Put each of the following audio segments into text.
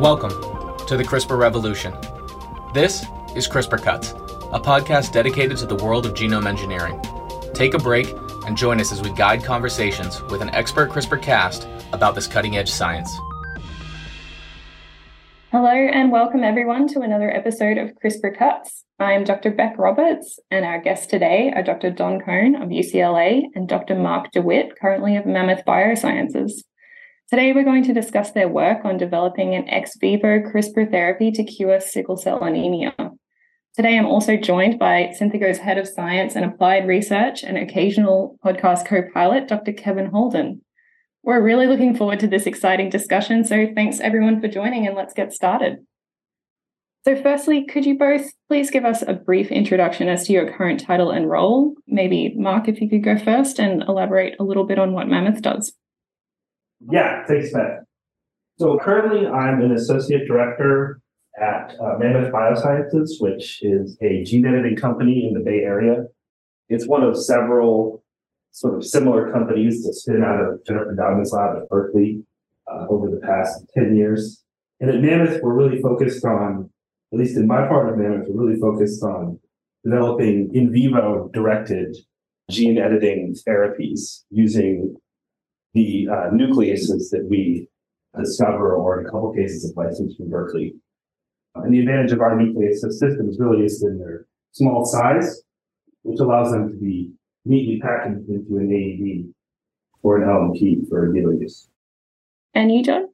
Welcome to the CRISPR Revolution. This is CRISPR Cuts, a podcast dedicated to the world of genome engineering. Take a break and join us as we guide conversations with an expert CRISPR cast about this cutting edge science. Hello, and welcome everyone to another episode of CRISPR Cuts. I'm Dr. Beck Roberts, and our guests today are Dr. Don Kohn of UCLA and Dr. Mark DeWitt, currently of Mammoth Biosciences. Today, we're going to discuss their work on developing an ex vivo CRISPR therapy to cure sickle cell anemia. Today, I'm also joined by Synthigo's head of science and applied research and occasional podcast co pilot, Dr. Kevin Holden. We're really looking forward to this exciting discussion. So, thanks everyone for joining, and let's get started. So, firstly, could you both please give us a brief introduction as to your current title and role? Maybe, Mark, if you could go first and elaborate a little bit on what Mammoth does. Yeah, thanks, Matt. So currently, I'm an associate director at uh, Mammoth Biosciences, which is a gene editing company in the Bay Area. It's one of several sort of similar companies that spin out of Jennifer Doudna's lab at Berkeley uh, over the past 10 years. And at Mammoth, we're really focused on, at least in my part of Mammoth, we're really focused on developing in vivo directed gene editing therapies using the uh, nucleases that we discover, or in a couple cases of license from Berkeley. Uh, and the advantage of our nuclease systems really is in their small size, which allows them to be neatly packaged into an AED or an LNP for given use. And you, John?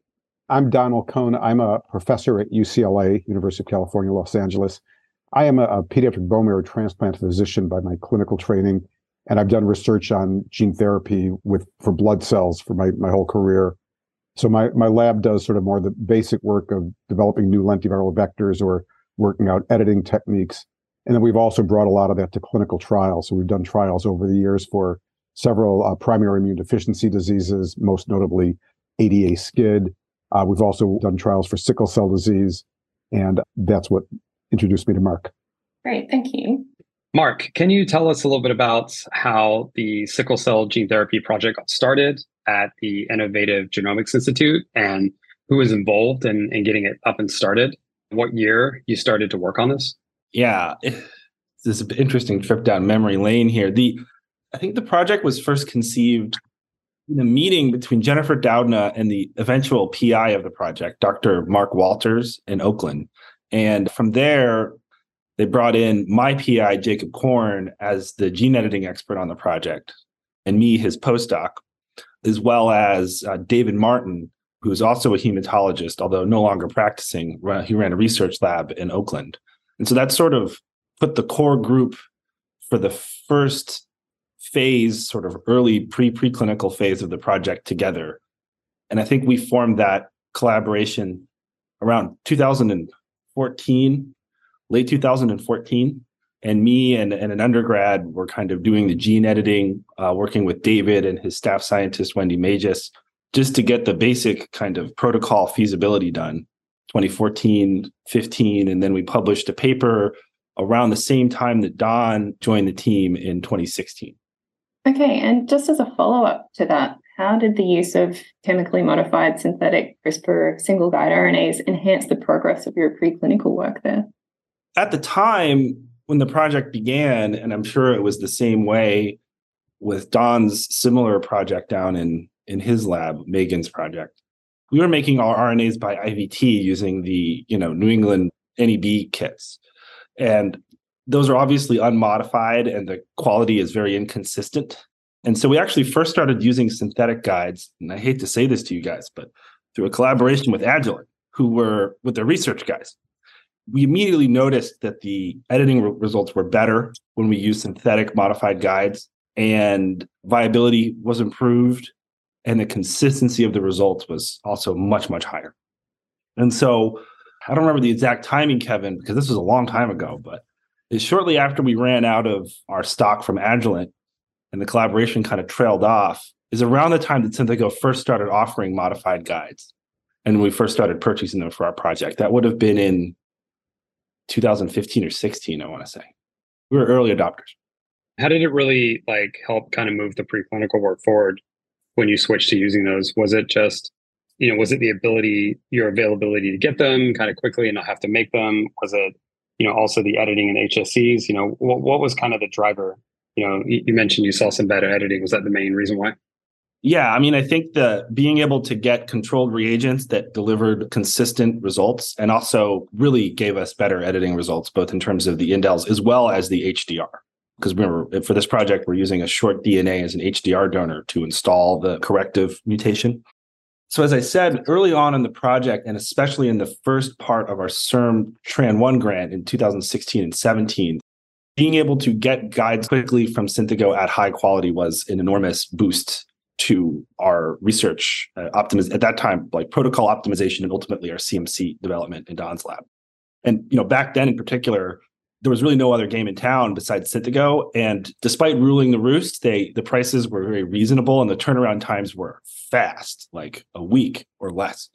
I'm Donald Kohn. I'm a professor at UCLA, University of California, Los Angeles. I am a, a pediatric bone marrow transplant physician by my clinical training and I've done research on gene therapy with for blood cells for my my whole career. So my my lab does sort of more the basic work of developing new lentiviral vectors or working out editing techniques. And then we've also brought a lot of that to clinical trials. So we've done trials over the years for several uh, primary immune deficiency diseases, most notably ADA SCID. Uh, we've also done trials for sickle cell disease, and that's what introduced me to Mark. Great, thank you. Mark, can you tell us a little bit about how the sickle cell gene therapy project got started at the Innovative Genomics Institute and who was involved in, in getting it up and started? What year you started to work on this? Yeah, this is an interesting trip down memory lane here. The I think the project was first conceived in a meeting between Jennifer Doudna and the eventual PI of the project, Dr. Mark Walters in Oakland. And from there, they brought in my PI, Jacob Korn, as the gene editing expert on the project, and me, his postdoc, as well as uh, David Martin, who is also a hematologist, although no longer practicing. He ran a research lab in Oakland. And so that sort of put the core group for the first phase, sort of early pre preclinical phase of the project together. And I think we formed that collaboration around 2014 late 2014 and me and, and an undergrad were kind of doing the gene editing uh, working with david and his staff scientist wendy magis just to get the basic kind of protocol feasibility done 2014 15 and then we published a paper around the same time that don joined the team in 2016 okay and just as a follow-up to that how did the use of chemically modified synthetic crispr single guide rnas enhance the progress of your preclinical work there at the time when the project began, and I'm sure it was the same way with Don's similar project down in in his lab, Megan's project. We were making our RNAs by IVT using the you know New England NEB kits, and those are obviously unmodified, and the quality is very inconsistent. And so we actually first started using synthetic guides, and I hate to say this to you guys, but through a collaboration with Agilent, who were with their research guys we immediately noticed that the editing re- results were better when we used synthetic modified guides and viability was improved and the consistency of the results was also much much higher and so i don't remember the exact timing kevin because this was a long time ago but it's shortly after we ran out of our stock from agilent and the collaboration kind of trailed off is around the time that Synthigo first started offering modified guides and we first started purchasing them for our project that would have been in 2015 or 16, I want to say. We were early adopters. How did it really like help kind of move the preclinical work forward when you switched to using those? Was it just, you know, was it the ability, your availability to get them kind of quickly and not have to make them? Was it, you know, also the editing and HSCs? You know, what, what was kind of the driver? You know, you mentioned you saw some better editing. Was that the main reason why? Yeah, I mean, I think the being able to get controlled reagents that delivered consistent results and also really gave us better editing results, both in terms of the indels as well as the HDR. Because remember, for this project, we're using a short DNA as an HDR donor to install the corrective mutation. So, as I said early on in the project, and especially in the first part of our CIRM Tran1 grant in 2016 and 17, being able to get guides quickly from Synthego at high quality was an enormous boost to our research uh, optimiz- at that time like protocol optimization and ultimately our cmc development in don's lab and you know back then in particular there was really no other game in town besides Synthego. And despite ruling the roost, they the prices were very reasonable and the turnaround times were fast, like a week or less.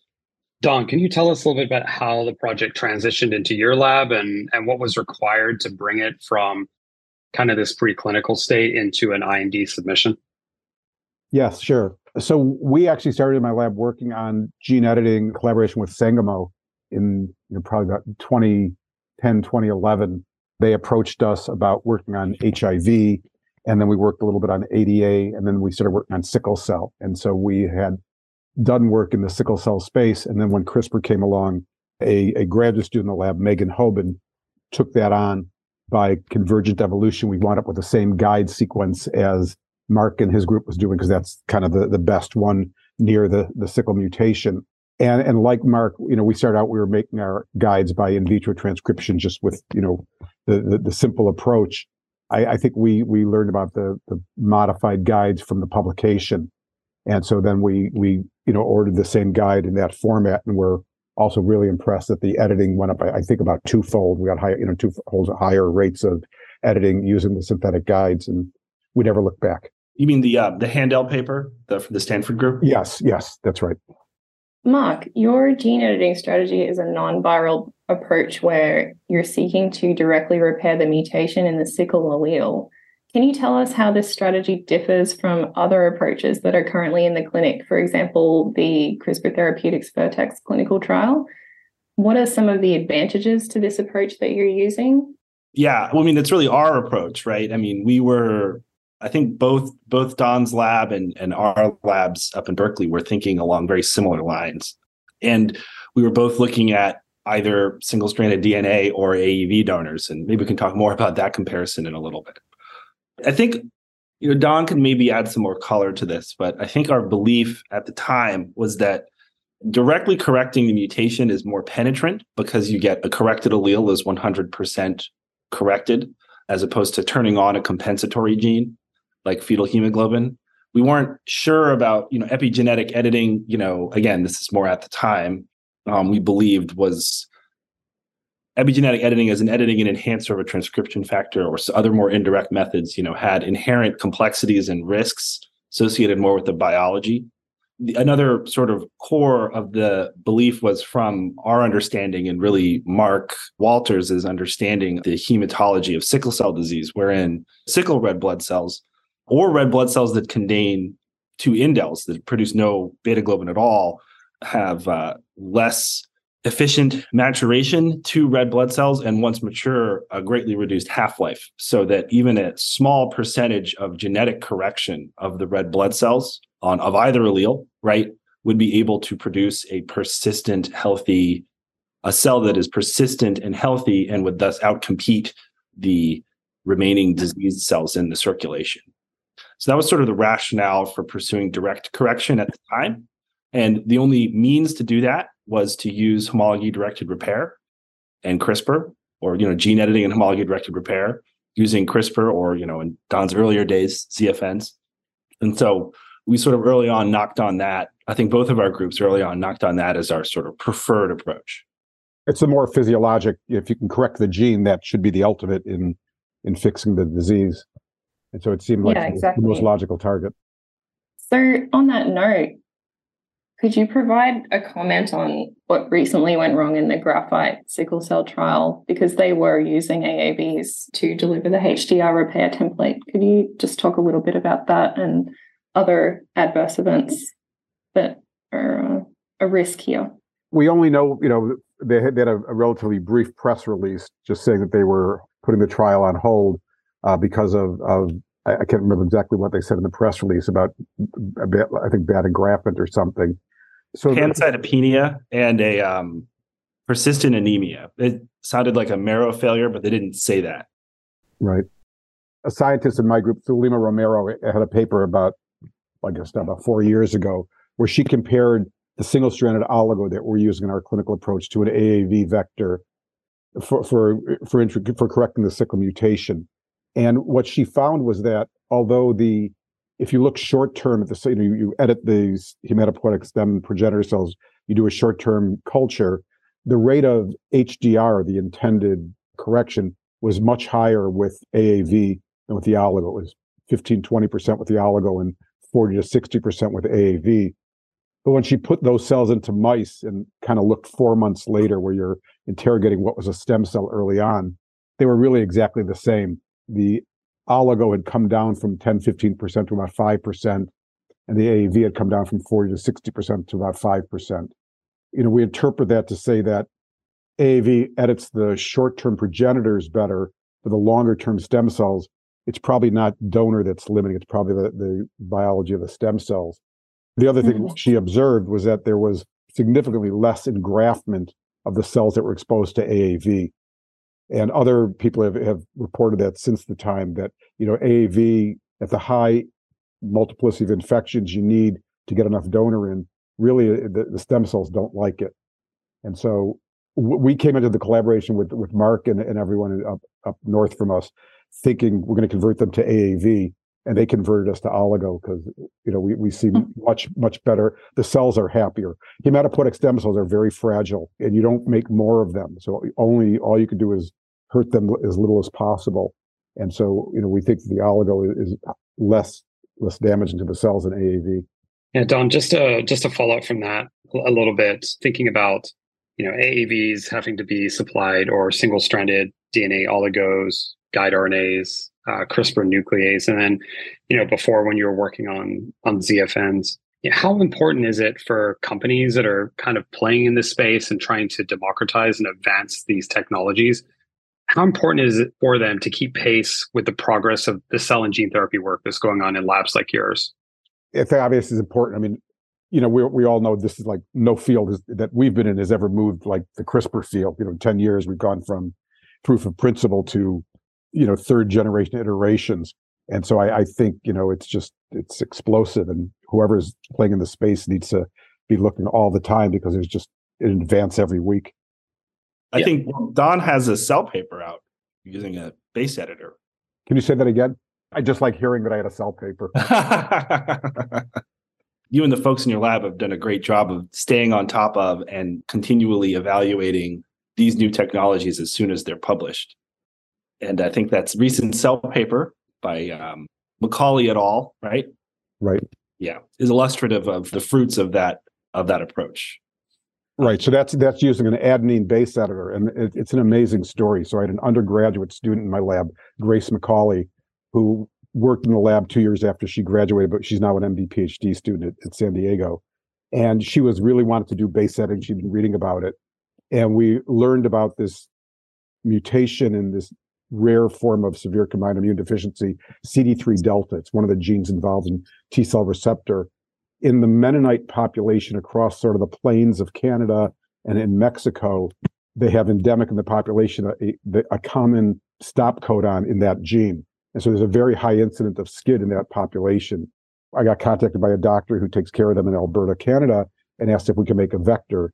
Don, can you tell us a little bit about how the project transitioned into your lab and, and what was required to bring it from kind of this preclinical state into an IND submission? Yes, sure. So we actually started in my lab working on gene editing collaboration with Sangamo in you know, probably about 2010, 2011. They approached us about working on HIV, and then we worked a little bit on ADA, and then we started working on sickle cell. And so we had done work in the sickle cell space. And then when CRISPR came along, a, a graduate student in the lab, Megan Hoban, took that on by convergent evolution. We wound up with the same guide sequence as Mark and his group was doing because that's kind of the, the best one near the, the sickle mutation. And, and like Mark, you know, we started out, we were making our guides by in vitro transcription just with, you know, the, the, the simple approach. I, I, think we, we learned about the, the modified guides from the publication. And so then we, we, you know, ordered the same guide in that format and we're also really impressed that the editing went up, I think about twofold. We got higher, you know, two higher rates of editing using the synthetic guides and we never looked back. You mean the uh, the Handel paper, the the Stanford group? Yes, yes, that's right. Mark, your gene editing strategy is a non-viral approach where you're seeking to directly repair the mutation in the sickle allele. Can you tell us how this strategy differs from other approaches that are currently in the clinic? For example, the CRISPR Therapeutics Vertex clinical trial. What are some of the advantages to this approach that you're using? Yeah, well, I mean, it's really our approach, right? I mean, we were I think both both Don's lab and, and our labs up in Berkeley were thinking along very similar lines. And we were both looking at either single stranded DNA or AAV donors. And maybe we can talk more about that comparison in a little bit. I think you know Don can maybe add some more color to this, but I think our belief at the time was that directly correcting the mutation is more penetrant because you get a corrected allele is 100% corrected as opposed to turning on a compensatory gene like fetal hemoglobin. We weren't sure about, you know, epigenetic editing. You know, again, this is more at the time. Um, we believed was epigenetic editing as an editing and enhancer of a transcription factor or other more indirect methods. You know, had inherent complexities and risks associated more with the biology. The, another sort of core of the belief was from our understanding and really Mark Walters' understanding the hematology of sickle cell disease, wherein sickle red blood cells or red blood cells that contain two indels that produce no beta globin at all have uh, less efficient maturation to red blood cells and once mature a greatly reduced half-life. So that even a small percentage of genetic correction of the red blood cells on of either allele right would be able to produce a persistent healthy a cell that is persistent and healthy and would thus outcompete the remaining diseased cells in the circulation so that was sort of the rationale for pursuing direct correction at the time. And the only means to do that was to use homology directed repair and CRISPR, or you know, gene editing and homology directed repair using CRISPR, or you know, in Don's earlier days, ZFNs. And so we sort of early on knocked on that. I think both of our groups early on knocked on that as our sort of preferred approach. It's a more physiologic. If you can correct the gene, that should be the ultimate in in fixing the disease. And so it seemed like yeah, exactly. the most logical target. So, on that note, Could you provide a comment on what recently went wrong in the graphite sickle cell trial? Because they were using AAVs to deliver the HDR repair template. Could you just talk a little bit about that and other adverse events that are uh, a risk here? We only know, you know, they had, they had a, a, relatively brief press release just saying that they were putting the trial on hold uh, because of, of I, I, can't remember exactly what they said in the press release about, a bit, I think, bad engraftment or something. So pancytopenia and a um, persistent anemia. It sounded like a marrow failure, but they didn't say that. Right. A scientist in my group, Zulema Romero, had a paper about, I guess, about four years ago, where she compared the single-stranded oligo that we're using in our clinical approach to an AAV vector for for for, for correcting the sickle mutation. And what she found was that although the if you look short term at the you, know, you edit these hematopoietic stem progenitor cells, you do a short term culture, the rate of HDR, the intended correction, was much higher with AAV than with the oligo. It was 15, 20% with the oligo and 40 to 60% with AAV. But when she put those cells into mice and kind of looked four months later, where you're interrogating what was a stem cell early on, they were really exactly the same. The oligo had come down from 10, 15% to about 5%, and the AAV had come down from 40 to 60% to about 5%. You know, we interpret that to say that AAV edits the short-term progenitors better for the longer-term stem cells. It's probably not donor that's limiting. It's probably the, the biology of the stem cells. The other thing mm-hmm. she observed was that there was significantly less engraftment of the cells that were exposed to AAV and other people have, have reported that since the time that you know AAV at the high multiplicity of infections you need to get enough donor in really uh, the, the stem cells don't like it. And so we came into the collaboration with with mark and, and everyone up up north from us thinking we're going to convert them to AAV and they converted us to oligo because you know we, we see mm-hmm. much much better. The cells are happier. Hematopoietic stem cells are very fragile and you don't make more of them. So only all you can do is hurt them as little as possible. And so, you know, we think the oligo is less less damaging to the cells than AAV. Yeah, Don, just to just to follow up from that a little bit, thinking about you know AAVs having to be supplied or single-stranded DNA oligos, guide RNAs, uh, CRISPR nuclease, and then you know before when you were working on on ZFNs, how important is it for companies that are kind of playing in this space and trying to democratize and advance these technologies how important is it for them to keep pace with the progress of the cell and gene therapy work that's going on in labs like yours? It's obvious is important. I mean, you know, we we all know this is like no field is, that we've been in has ever moved like the CRISPR field. You know, ten years we've gone from proof of principle to you know third generation iterations, and so I, I think you know it's just it's explosive, and whoever's playing in the space needs to be looking all the time because there's just an advance every week. I yeah. think Don has a cell paper out using a base editor. Can you say that again? I just like hearing that I had a cell paper. you and the folks in your lab have done a great job of staying on top of and continually evaluating these new technologies as soon as they're published. And I think that's recent cell paper by um, McCauley et al. Right? Right. Yeah, is illustrative of the fruits of that of that approach. Right. So that's that's using an adenine base editor, and it, it's an amazing story. So I had an undergraduate student in my lab, Grace McCauley, who worked in the lab two years after she graduated, but she's now an MD PhD student at, at San Diego, and she was really wanted to do base editing. She'd been reading about it, and we learned about this mutation in this rare form of severe combined immune deficiency, CD3 delta. It's one of the genes involved in T cell receptor in the Mennonite population across sort of the plains of Canada and in Mexico, they have endemic in the population a, a, common stop codon in that gene. And so there's a very high incidence of SCID in that population. I got contacted by a doctor who takes care of them in Alberta, Canada, and asked if we can make a vector.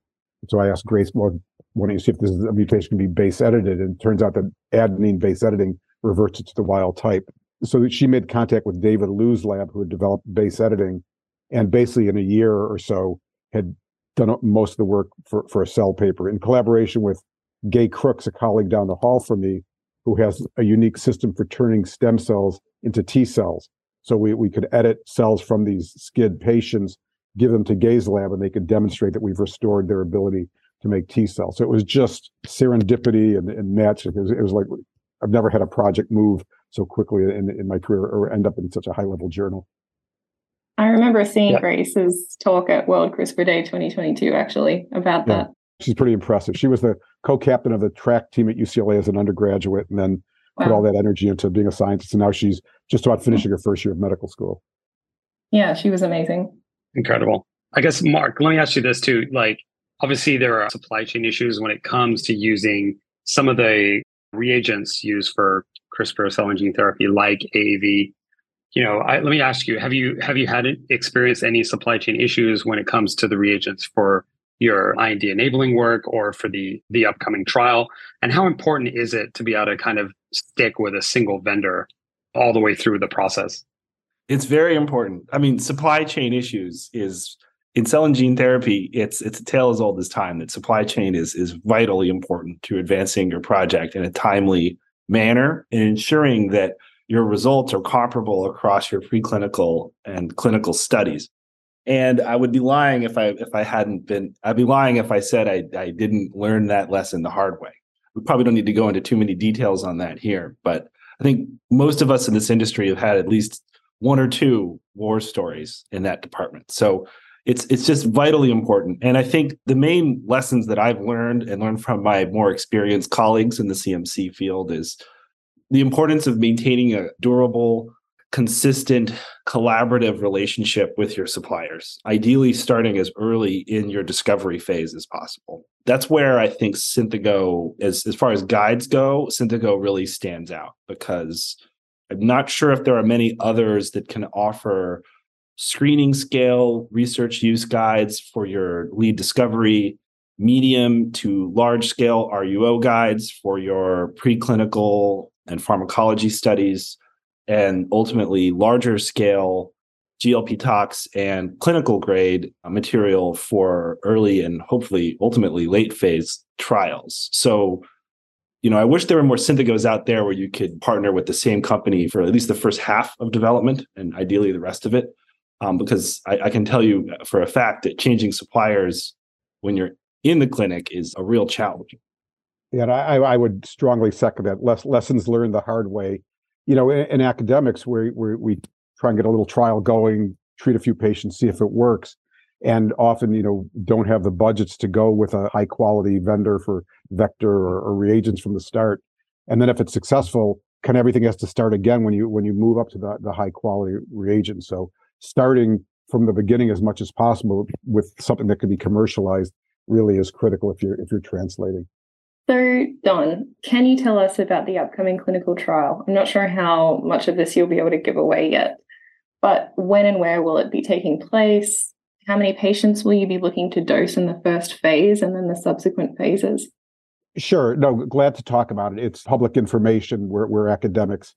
So I asked Grace, well, why don't you see if this is a mutation can be base edited? And it turns out that adenine base editing reverts it to the wild type. So she made contact with David Liu's lab, who had developed base editing, and basically in a year or so had done most of the work for, for a cell paper in collaboration with Gay Crooks, a colleague down the hall from me, who has a unique system for turning stem cells into T cells. So we, we could edit cells from these skid patients, give them to Gay's Lab and they could demonstrate that we've restored their ability to make T cells. So it was just serendipity and, and. It was, it was like I've never had a project move so quickly in, in my career or end up in such a high level journal. I remember seeing yeah. Grace's talk at World CRISPR Day 2022, actually, about yeah. that. She's pretty impressive. She was the co captain of the track team at UCLA as an undergraduate and then wow. put all that energy into being a scientist. And now she's just about finishing her first year of medical school. Yeah, she was amazing. Incredible. I guess, Mark, let me ask you this too. Like, obviously, there are supply chain issues when it comes to using some of the reagents used for CRISPR cell and gene therapy, like AAV you know, I, let me ask you: Have you have you had experienced any supply chain issues when it comes to the reagents for your IND enabling work or for the the upcoming trial? And how important is it to be able to kind of stick with a single vendor all the way through the process? It's very important. I mean, supply chain issues is in cell and gene therapy. It's it's a tale as old as time that supply chain is is vitally important to advancing your project in a timely manner and ensuring that your results are comparable across your preclinical and clinical studies. And I would be lying if I if I hadn't been I'd be lying if I said I, I didn't learn that lesson the hard way. We probably don't need to go into too many details on that here, but I think most of us in this industry have had at least one or two war stories in that department. So it's it's just vitally important. And I think the main lessons that I've learned and learned from my more experienced colleagues in the CMC field is the importance of maintaining a durable, consistent, collaborative relationship with your suppliers, ideally starting as early in your discovery phase as possible. That's where I think Synthego, as, as far as guides go, Synthego really stands out because I'm not sure if there are many others that can offer screening scale research use guides for your lead discovery medium to large scale RUO guides for your preclinical and pharmacology studies, and ultimately larger scale GLP tox and clinical grade material for early and hopefully ultimately late phase trials. So, you know, I wish there were more Synthegos out there where you could partner with the same company for at least the first half of development and ideally the rest of it. Um, because I, I can tell you for a fact that changing suppliers when you're in the clinic is a real challenge. And I, I would strongly second that. Les- lessons learned the hard way. You know, in, in academics, we, we try and get a little trial going, treat a few patients, see if it works, and often, you know, don't have the budgets to go with a high quality vendor for vector or, or reagents from the start. And then, if it's successful, kind of everything has to start again when you when you move up to the, the high quality reagents. So, starting from the beginning as much as possible with something that can be commercialized really is critical if you're if you're translating. So, Don, can you tell us about the upcoming clinical trial? I'm not sure how much of this you'll be able to give away yet, but when and where will it be taking place? How many patients will you be looking to dose in the first phase and then the subsequent phases? Sure. No, glad to talk about it. It's public information. We're, we're academics.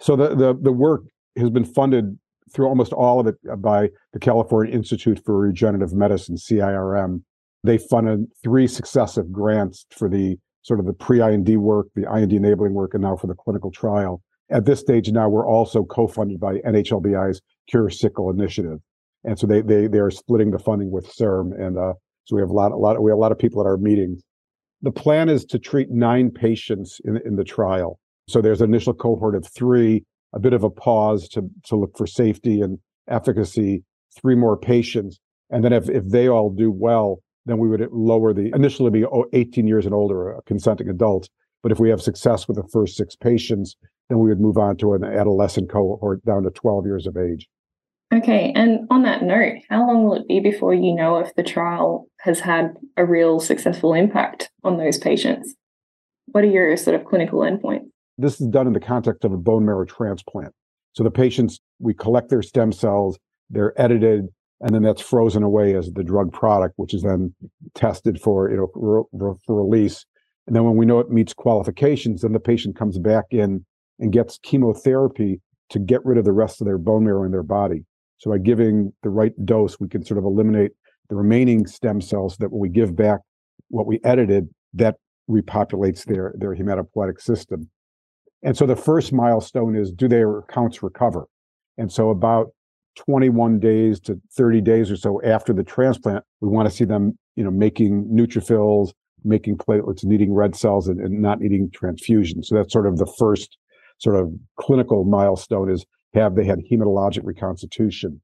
So the, the, the work has been funded through almost all of it uh, by the California Institute for Regenerative Medicine, CIRM. They funded three successive grants for the sort of the pre-IND work, the IND enabling work, and now for the clinical trial. At this stage now, we're also co-funded by NHLBI's Cure Sickle Initiative, and so they they they are splitting the funding with CIRM, and uh, so we have a lot a lot we have a lot of people at our meetings. The plan is to treat nine patients in in the trial. So there's an initial cohort of three, a bit of a pause to to look for safety and efficacy. Three more patients, and then if if they all do well, then we would lower the initially be 18 years and older, a consenting adult. But if we have success with the first six patients, then we would move on to an adolescent cohort down to 12 years of age. Okay. And on that note, how long will it be before you know if the trial has had a real successful impact on those patients? What are your sort of clinical endpoints? This is done in the context of a bone marrow transplant. So the patients, we collect their stem cells, they're edited, and then that's frozen away as the drug product, which is then tested for you know for, for release. And then when we know it meets qualifications, then the patient comes back in and gets chemotherapy to get rid of the rest of their bone marrow in their body. So by giving the right dose, we can sort of eliminate the remaining stem cells that when we give back what we edited, that repopulates their their hematopoietic system. And so the first milestone is do their counts recover? And so about 21 days to 30 days or so after the transplant, we want to see them, you know, making neutrophils, making platelets, needing red cells, and, and not needing transfusion. So that's sort of the first sort of clinical milestone is have they had hematologic reconstitution.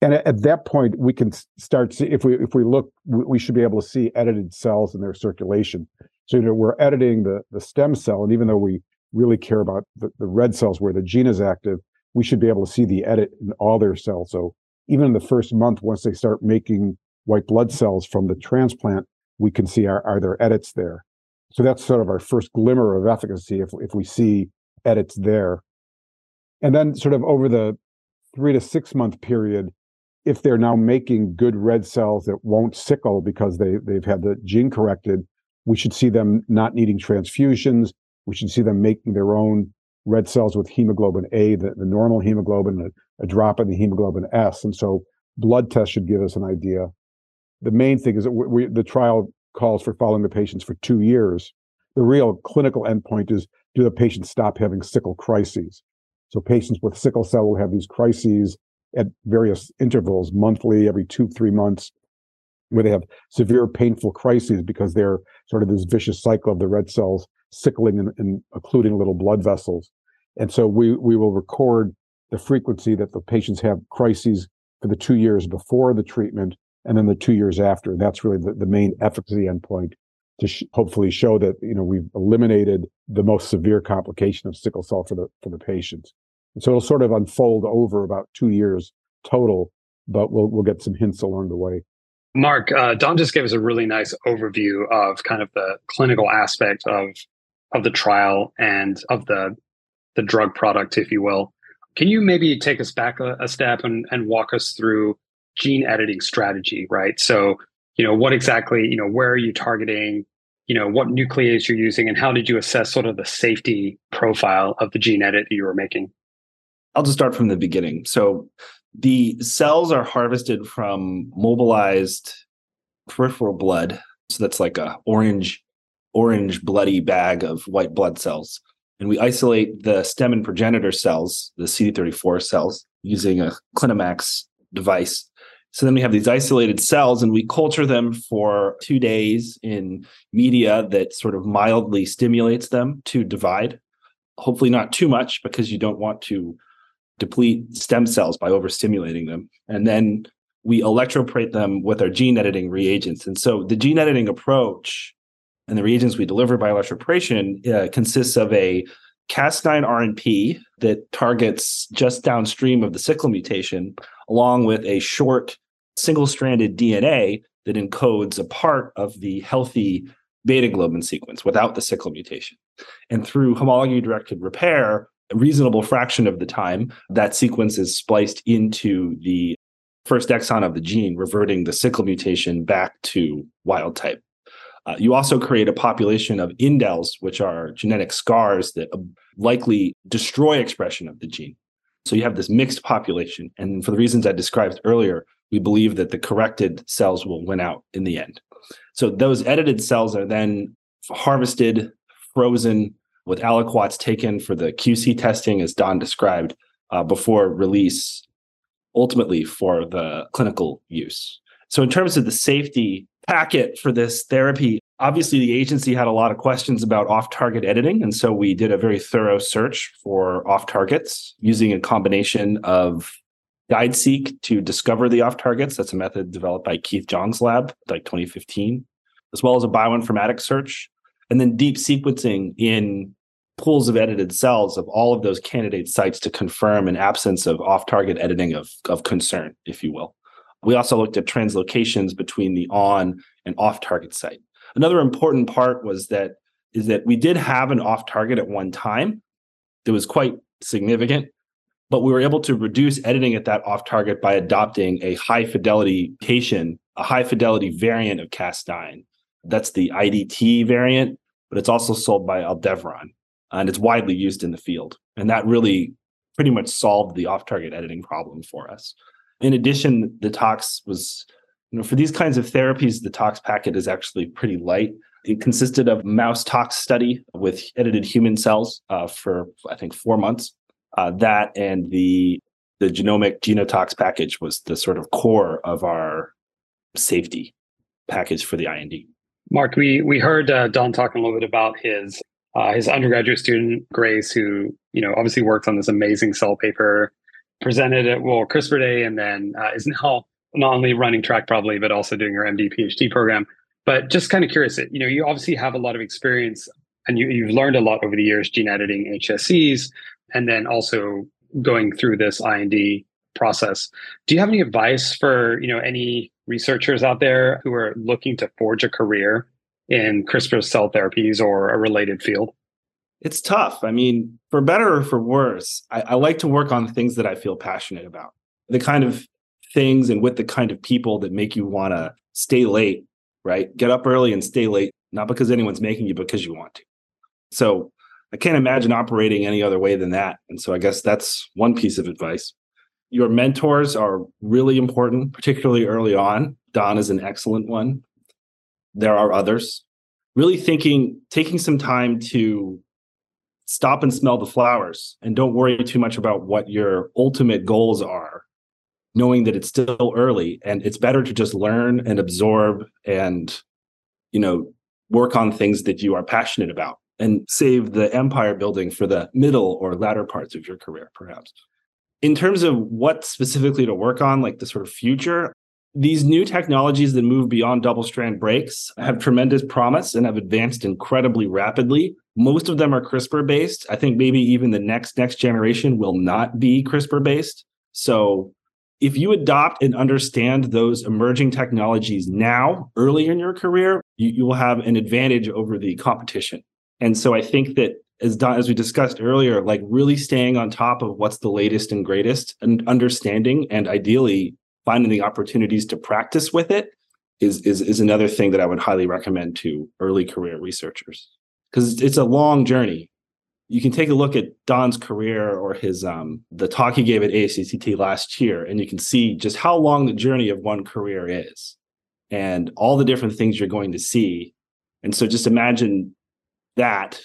And at, at that point, we can start see if we if we look, we, we should be able to see edited cells in their circulation. So you know, we're editing the the stem cell, and even though we really care about the, the red cells where the gene is active, we should be able to see the edit in all their cells. So even in the first month, once they start making white blood cells from the transplant, we can see are, are there edits there. So that's sort of our first glimmer of efficacy if, if we see edits there. And then sort of over the three to six month period, if they're now making good red cells that won't sickle because they, they've had the gene corrected, we should see them not needing transfusions. We should see them making their own red cells with hemoglobin A, the, the normal hemoglobin, a, a drop in the hemoglobin S. And so blood tests should give us an idea. The main thing is that we, we, the trial calls for following the patients for two years. The real clinical endpoint is do the patients stop having sickle crises? So patients with sickle cell will have these crises at various intervals, monthly, every two, three months, where they have severe painful crises because they're sort of this vicious cycle of the red cells sickling and, and occluding little blood vessels. And so we, we will record the frequency that the patients have crises for the two years before the treatment and then the two years after. And that's really the, the main efficacy endpoint to sh- hopefully show that, you know, we've eliminated the most severe complication of sickle cell for the, for the patients. And so it'll sort of unfold over about two years total, but we'll, we'll get some hints along the way. Mark, uh, Don just gave us a really nice overview of kind of the clinical aspect of of the trial and of the the drug product, if you will. Can you maybe take us back a, a step and, and walk us through gene editing strategy, right? So, you know, what exactly, you know, where are you targeting? You know, what nuclease you're using, and how did you assess sort of the safety profile of the gene edit that you were making? I'll just start from the beginning. So, the cells are harvested from mobilized peripheral blood. So that's like a orange orange bloody bag of white blood cells. And we isolate the stem and progenitor cells, the CD34 cells, using a Clinimax device. So then we have these isolated cells and we culture them for two days in media that sort of mildly stimulates them to divide. Hopefully, not too much because you don't want to deplete stem cells by overstimulating them. And then we electroporate them with our gene editing reagents. And so the gene editing approach and the reagents we deliver by electroporation uh, consists of a Cas9 RNP that targets just downstream of the sickle mutation, along with a short single stranded DNA that encodes a part of the healthy beta globin sequence without the sickle mutation. And through homology directed repair, a reasonable fraction of the time, that sequence is spliced into the first exon of the gene, reverting the sickle mutation back to wild type. Uh, you also create a population of indels, which are genetic scars that uh, likely destroy expression of the gene. So you have this mixed population. And for the reasons I described earlier, we believe that the corrected cells will win out in the end. So those edited cells are then harvested, frozen, with aliquots taken for the QC testing, as Don described, uh, before release, ultimately for the clinical use. So, in terms of the safety packet for this therapy, obviously the agency had a lot of questions about off target editing. And so we did a very thorough search for off targets using a combination of GuideSeq to discover the off targets. That's a method developed by Keith Jong's lab, like 2015, as well as a bioinformatics search, and then deep sequencing in pools of edited cells of all of those candidate sites to confirm an absence of off target editing of, of concern, if you will. We also looked at translocations between the on and off target site. Another important part was that is that we did have an off target at one time that was quite significant, but we were able to reduce editing at that off target by adopting a high fidelity patient, a high fidelity variant of Cas9. That's the IDT variant, but it's also sold by Aldevron and it's widely used in the field. And that really pretty much solved the off target editing problem for us. In addition, the tox was, you know, for these kinds of therapies, the tox packet is actually pretty light. It consisted of mouse tox study with edited human cells uh, for I think four months. Uh, that and the the genomic genotox package was the sort of core of our safety package for the IND. Mark, we we heard uh, Don talking a little bit about his uh, his undergraduate student Grace, who you know obviously worked on this amazing cell paper, presented at well CRISPR Day, and then uh, is now not only running track probably, but also doing her MD PhD program. But just kind of curious, you know, you obviously have a lot of experience and you, you've learned a lot over the years, gene editing HSCs, and then also going through this IND process. Do you have any advice for, you know, any researchers out there who are looking to forge a career in CRISPR cell therapies or a related field? It's tough. I mean, for better or for worse, I, I like to work on things that I feel passionate about. The kind of things and with the kind of people that make you want to stay late, right? Get up early and stay late, not because anyone's making you, because you want to. So I can't imagine operating any other way than that. And so I guess that's one piece of advice. Your mentors are really important, particularly early on. Don is an excellent one. There are others. Really thinking, taking some time to stop and smell the flowers and don't worry too much about what your ultimate goals are, knowing that it's still early and it's better to just learn and absorb and, you know, work on things that you are passionate about and save the empire building for the middle or latter parts of your career, perhaps. In terms of what specifically to work on, like the sort of future, these new technologies that move beyond double strand breaks have tremendous promise and have advanced incredibly rapidly. Most of them are CRISPR based. I think maybe even the next next generation will not be CRISPR based. So if you adopt and understand those emerging technologies now, early in your career, you, you will have an advantage over the competition. And so I think that as as we discussed earlier, like really staying on top of what's the latest and greatest and understanding and ideally finding the opportunities to practice with it is is is another thing that I would highly recommend to early career researchers because it's a long journey. You can take a look at Don's career or his um the talk he gave at ASGCT last year, and you can see just how long the journey of one career is, and all the different things you're going to see. And so, just imagine that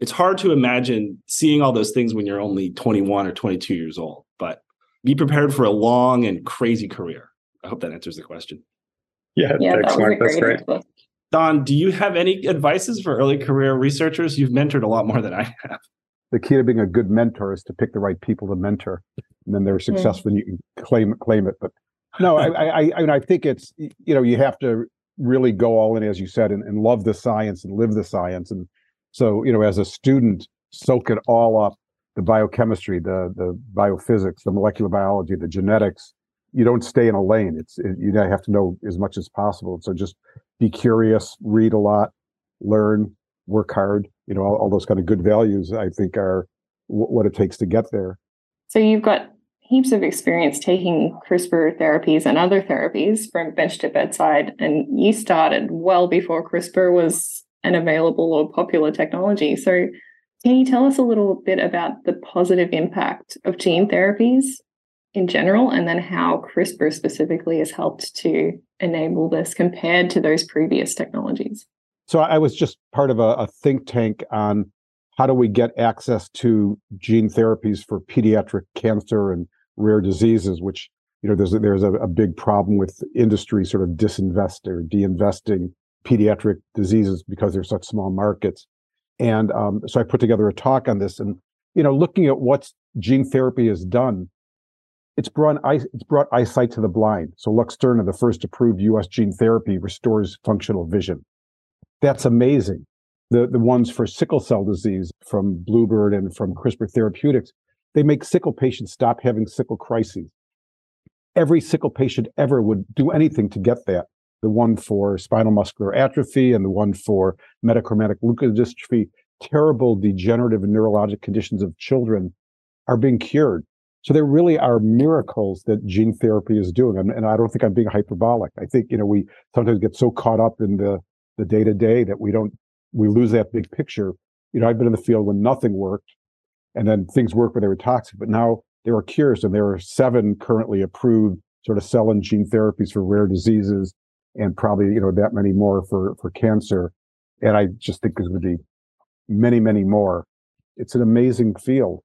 it's hard to imagine seeing all those things when you're only 21 or 22 years old be prepared for a long and crazy career. I hope that answers the question. Yeah, yeah thanks that mark. That's great answer. don do you have any advices for early career researchers? You've mentored a lot more than i have. The key to being a good mentor is to pick the right people to mentor. And then they're hmm. successful and you can claim claim it but no I, I i i think it's you know you have to really go all in, as you said, and, and love the science and live the science. And so, you know, as a student, soak it all up the biochemistry, the the biophysics, the molecular biology, the genetics. You don't stay in a lane. It's it, you have to know as much as possible. So just be curious, read a lot, learn, work hard. You know, all, all those kind of good values. I think are w- what it takes to get there. So you've got heaps of experience taking CRISPR therapies and other therapies from bench to bedside. And you started well before CRISPR was an available or popular technology. So, can you tell us a little bit about the positive impact of gene therapies in general, and then how CRISPR specifically has helped to enable this compared to those previous technologies? So, I was just part of a, a think tank on how do we get access to gene therapies for pediatric cancer and rare diseases, which you know there's a, there's a, a big problem with industry sort of disinvest or deinvesting pediatric diseases because they're such small markets. And um, so I put together a talk on this, and you know, looking at what gene therapy has done, it's brought it's brought eyesight to the blind. So Luxturna, the first approved U.S. gene therapy, restores functional vision. That's amazing. The the ones for sickle cell disease from Bluebird and from CRISPR Therapeutics they make sickle patients stop having sickle crises. Every sickle patient ever would do anything to get that. The one for spinal muscular atrophy and the one for metachromatic leukodystrophy, terrible degenerative and neurologic conditions of children are being cured. So there really are miracles that gene therapy is doing. And, and I don't think I'm being hyperbolic. I think, you know, we sometimes get so caught up in the the day to day that we don't we lose that big picture. You know, I've been in the field when nothing worked and then things worked when they were toxic. But now there are cures, and there are seven currently approved sort of cell and gene therapies for rare diseases, and probably you know that many more for for cancer. And I just think there's going to be many, many more. It's an amazing field.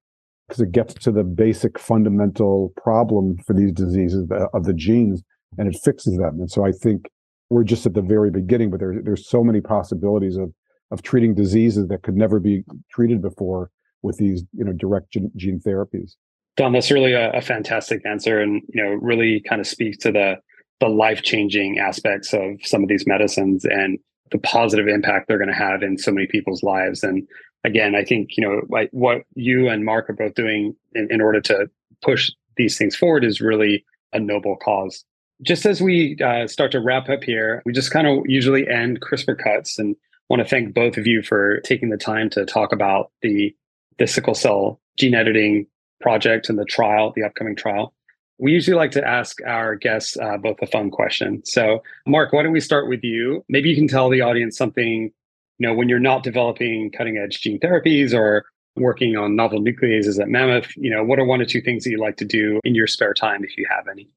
because it gets to the basic fundamental problem for these diseases of the genes and it fixes them. And so I think we're just at the very beginning, but there, there's so many possibilities of of treating diseases that could never be treated before with these you know direct gene, gene therapies. Don, that's really a, a, fantastic answer, and you know really kind of speaks to the the life changing aspects of some of these medicines and the positive impact they're going to have in so many people's lives. And again, I think you know like what you and Mark are both doing in, in order to push these things forward is really a noble cause. Just as we uh, start to wrap up here, we just kind of usually end CRISPR cuts and want to thank both of you for taking the time to talk about the the sickle cell gene editing project and the trial, the upcoming trial. We usually like to ask our guests uh, both a fun question. So, Mark, why don't we start with you? Maybe you can tell the audience something. You know, when you're not developing cutting edge gene therapies or working on novel nucleases at Mammoth, you know, what are one or two things that you like to do in your spare time if you have any?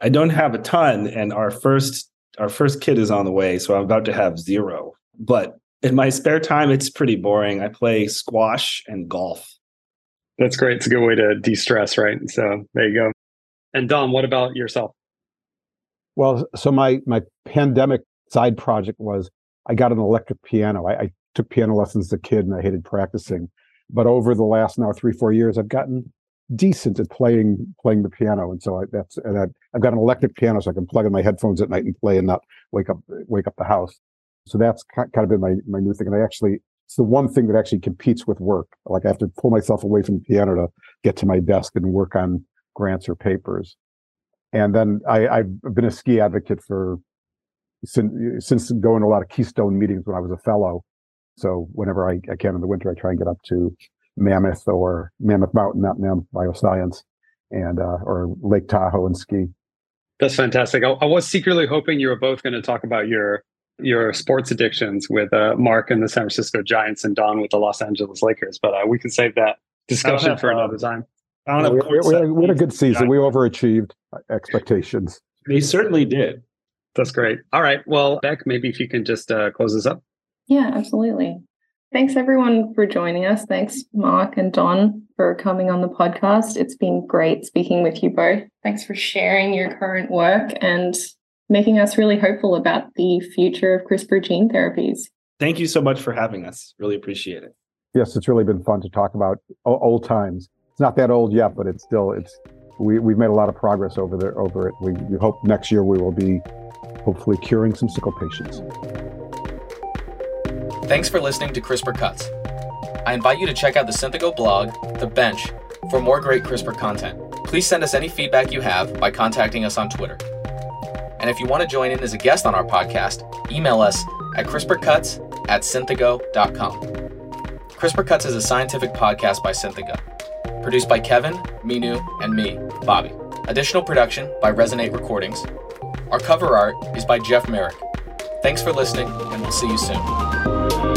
I don't have a ton, and our first our first kid is on the way, so I'm about to have zero. But in my spare time, it's pretty boring. I play squash and golf. That's great. It's a good way to de-stress, right? So there you go. And Don, what about yourself? Well, so my my pandemic side project was I got an electric piano. I, I took piano lessons as a kid and I hated practicing. But over the last now three, four years, I've gotten decent at playing playing the piano. And so I, that's and I, I've got an electric piano so I can plug in my headphones at night and play and not wake up wake up the house. So that's kind of been my, my new thing. And I actually, it's the one thing that actually competes with work. Like I have to pull myself away from the piano to get to my desk and work on grants or papers. And then I, I've been a ski advocate for since, since going to a lot of Keystone meetings when I was a fellow. So whenever I, I can in the winter, I try and get up to Mammoth or Mammoth Mountain, not Mammoth Bioscience, and uh, or Lake Tahoe and ski. That's fantastic. I, I was secretly hoping you were both going to talk about your your sports addictions with uh, Mark and the San Francisco Giants and Don with the Los Angeles Lakers. But uh, we can save that discussion have, for another time. I don't. We, we, we, had a good season. We overachieved expectations. They certainly did. That's great. All right. Well, Beck, maybe if you can just uh, close this up. Yeah, absolutely. Thanks everyone for joining us. Thanks, Mark and Don, for coming on the podcast. It's been great speaking with you both. Thanks for sharing your current work and making us really hopeful about the future of CRISPR gene therapies. Thank you so much for having us. Really appreciate it. Yes, it's really been fun to talk about old times. Not that old yet, but it's still it's we we've made a lot of progress over there over it. We, we hope next year we will be hopefully curing some sickle patients. Thanks for listening to CRISPR Cuts. I invite you to check out the Synthego blog, The Bench, for more great CRISPR content. Please send us any feedback you have by contacting us on Twitter. And if you want to join in as a guest on our podcast, email us at CRISPRcuts at synthego.com. CRISPR Cuts is a scientific podcast by Synthego, produced by Kevin, Minu, and me, Bobby. Additional production by Resonate Recordings. Our cover art is by Jeff Merrick. Thanks for listening, and we'll see you soon.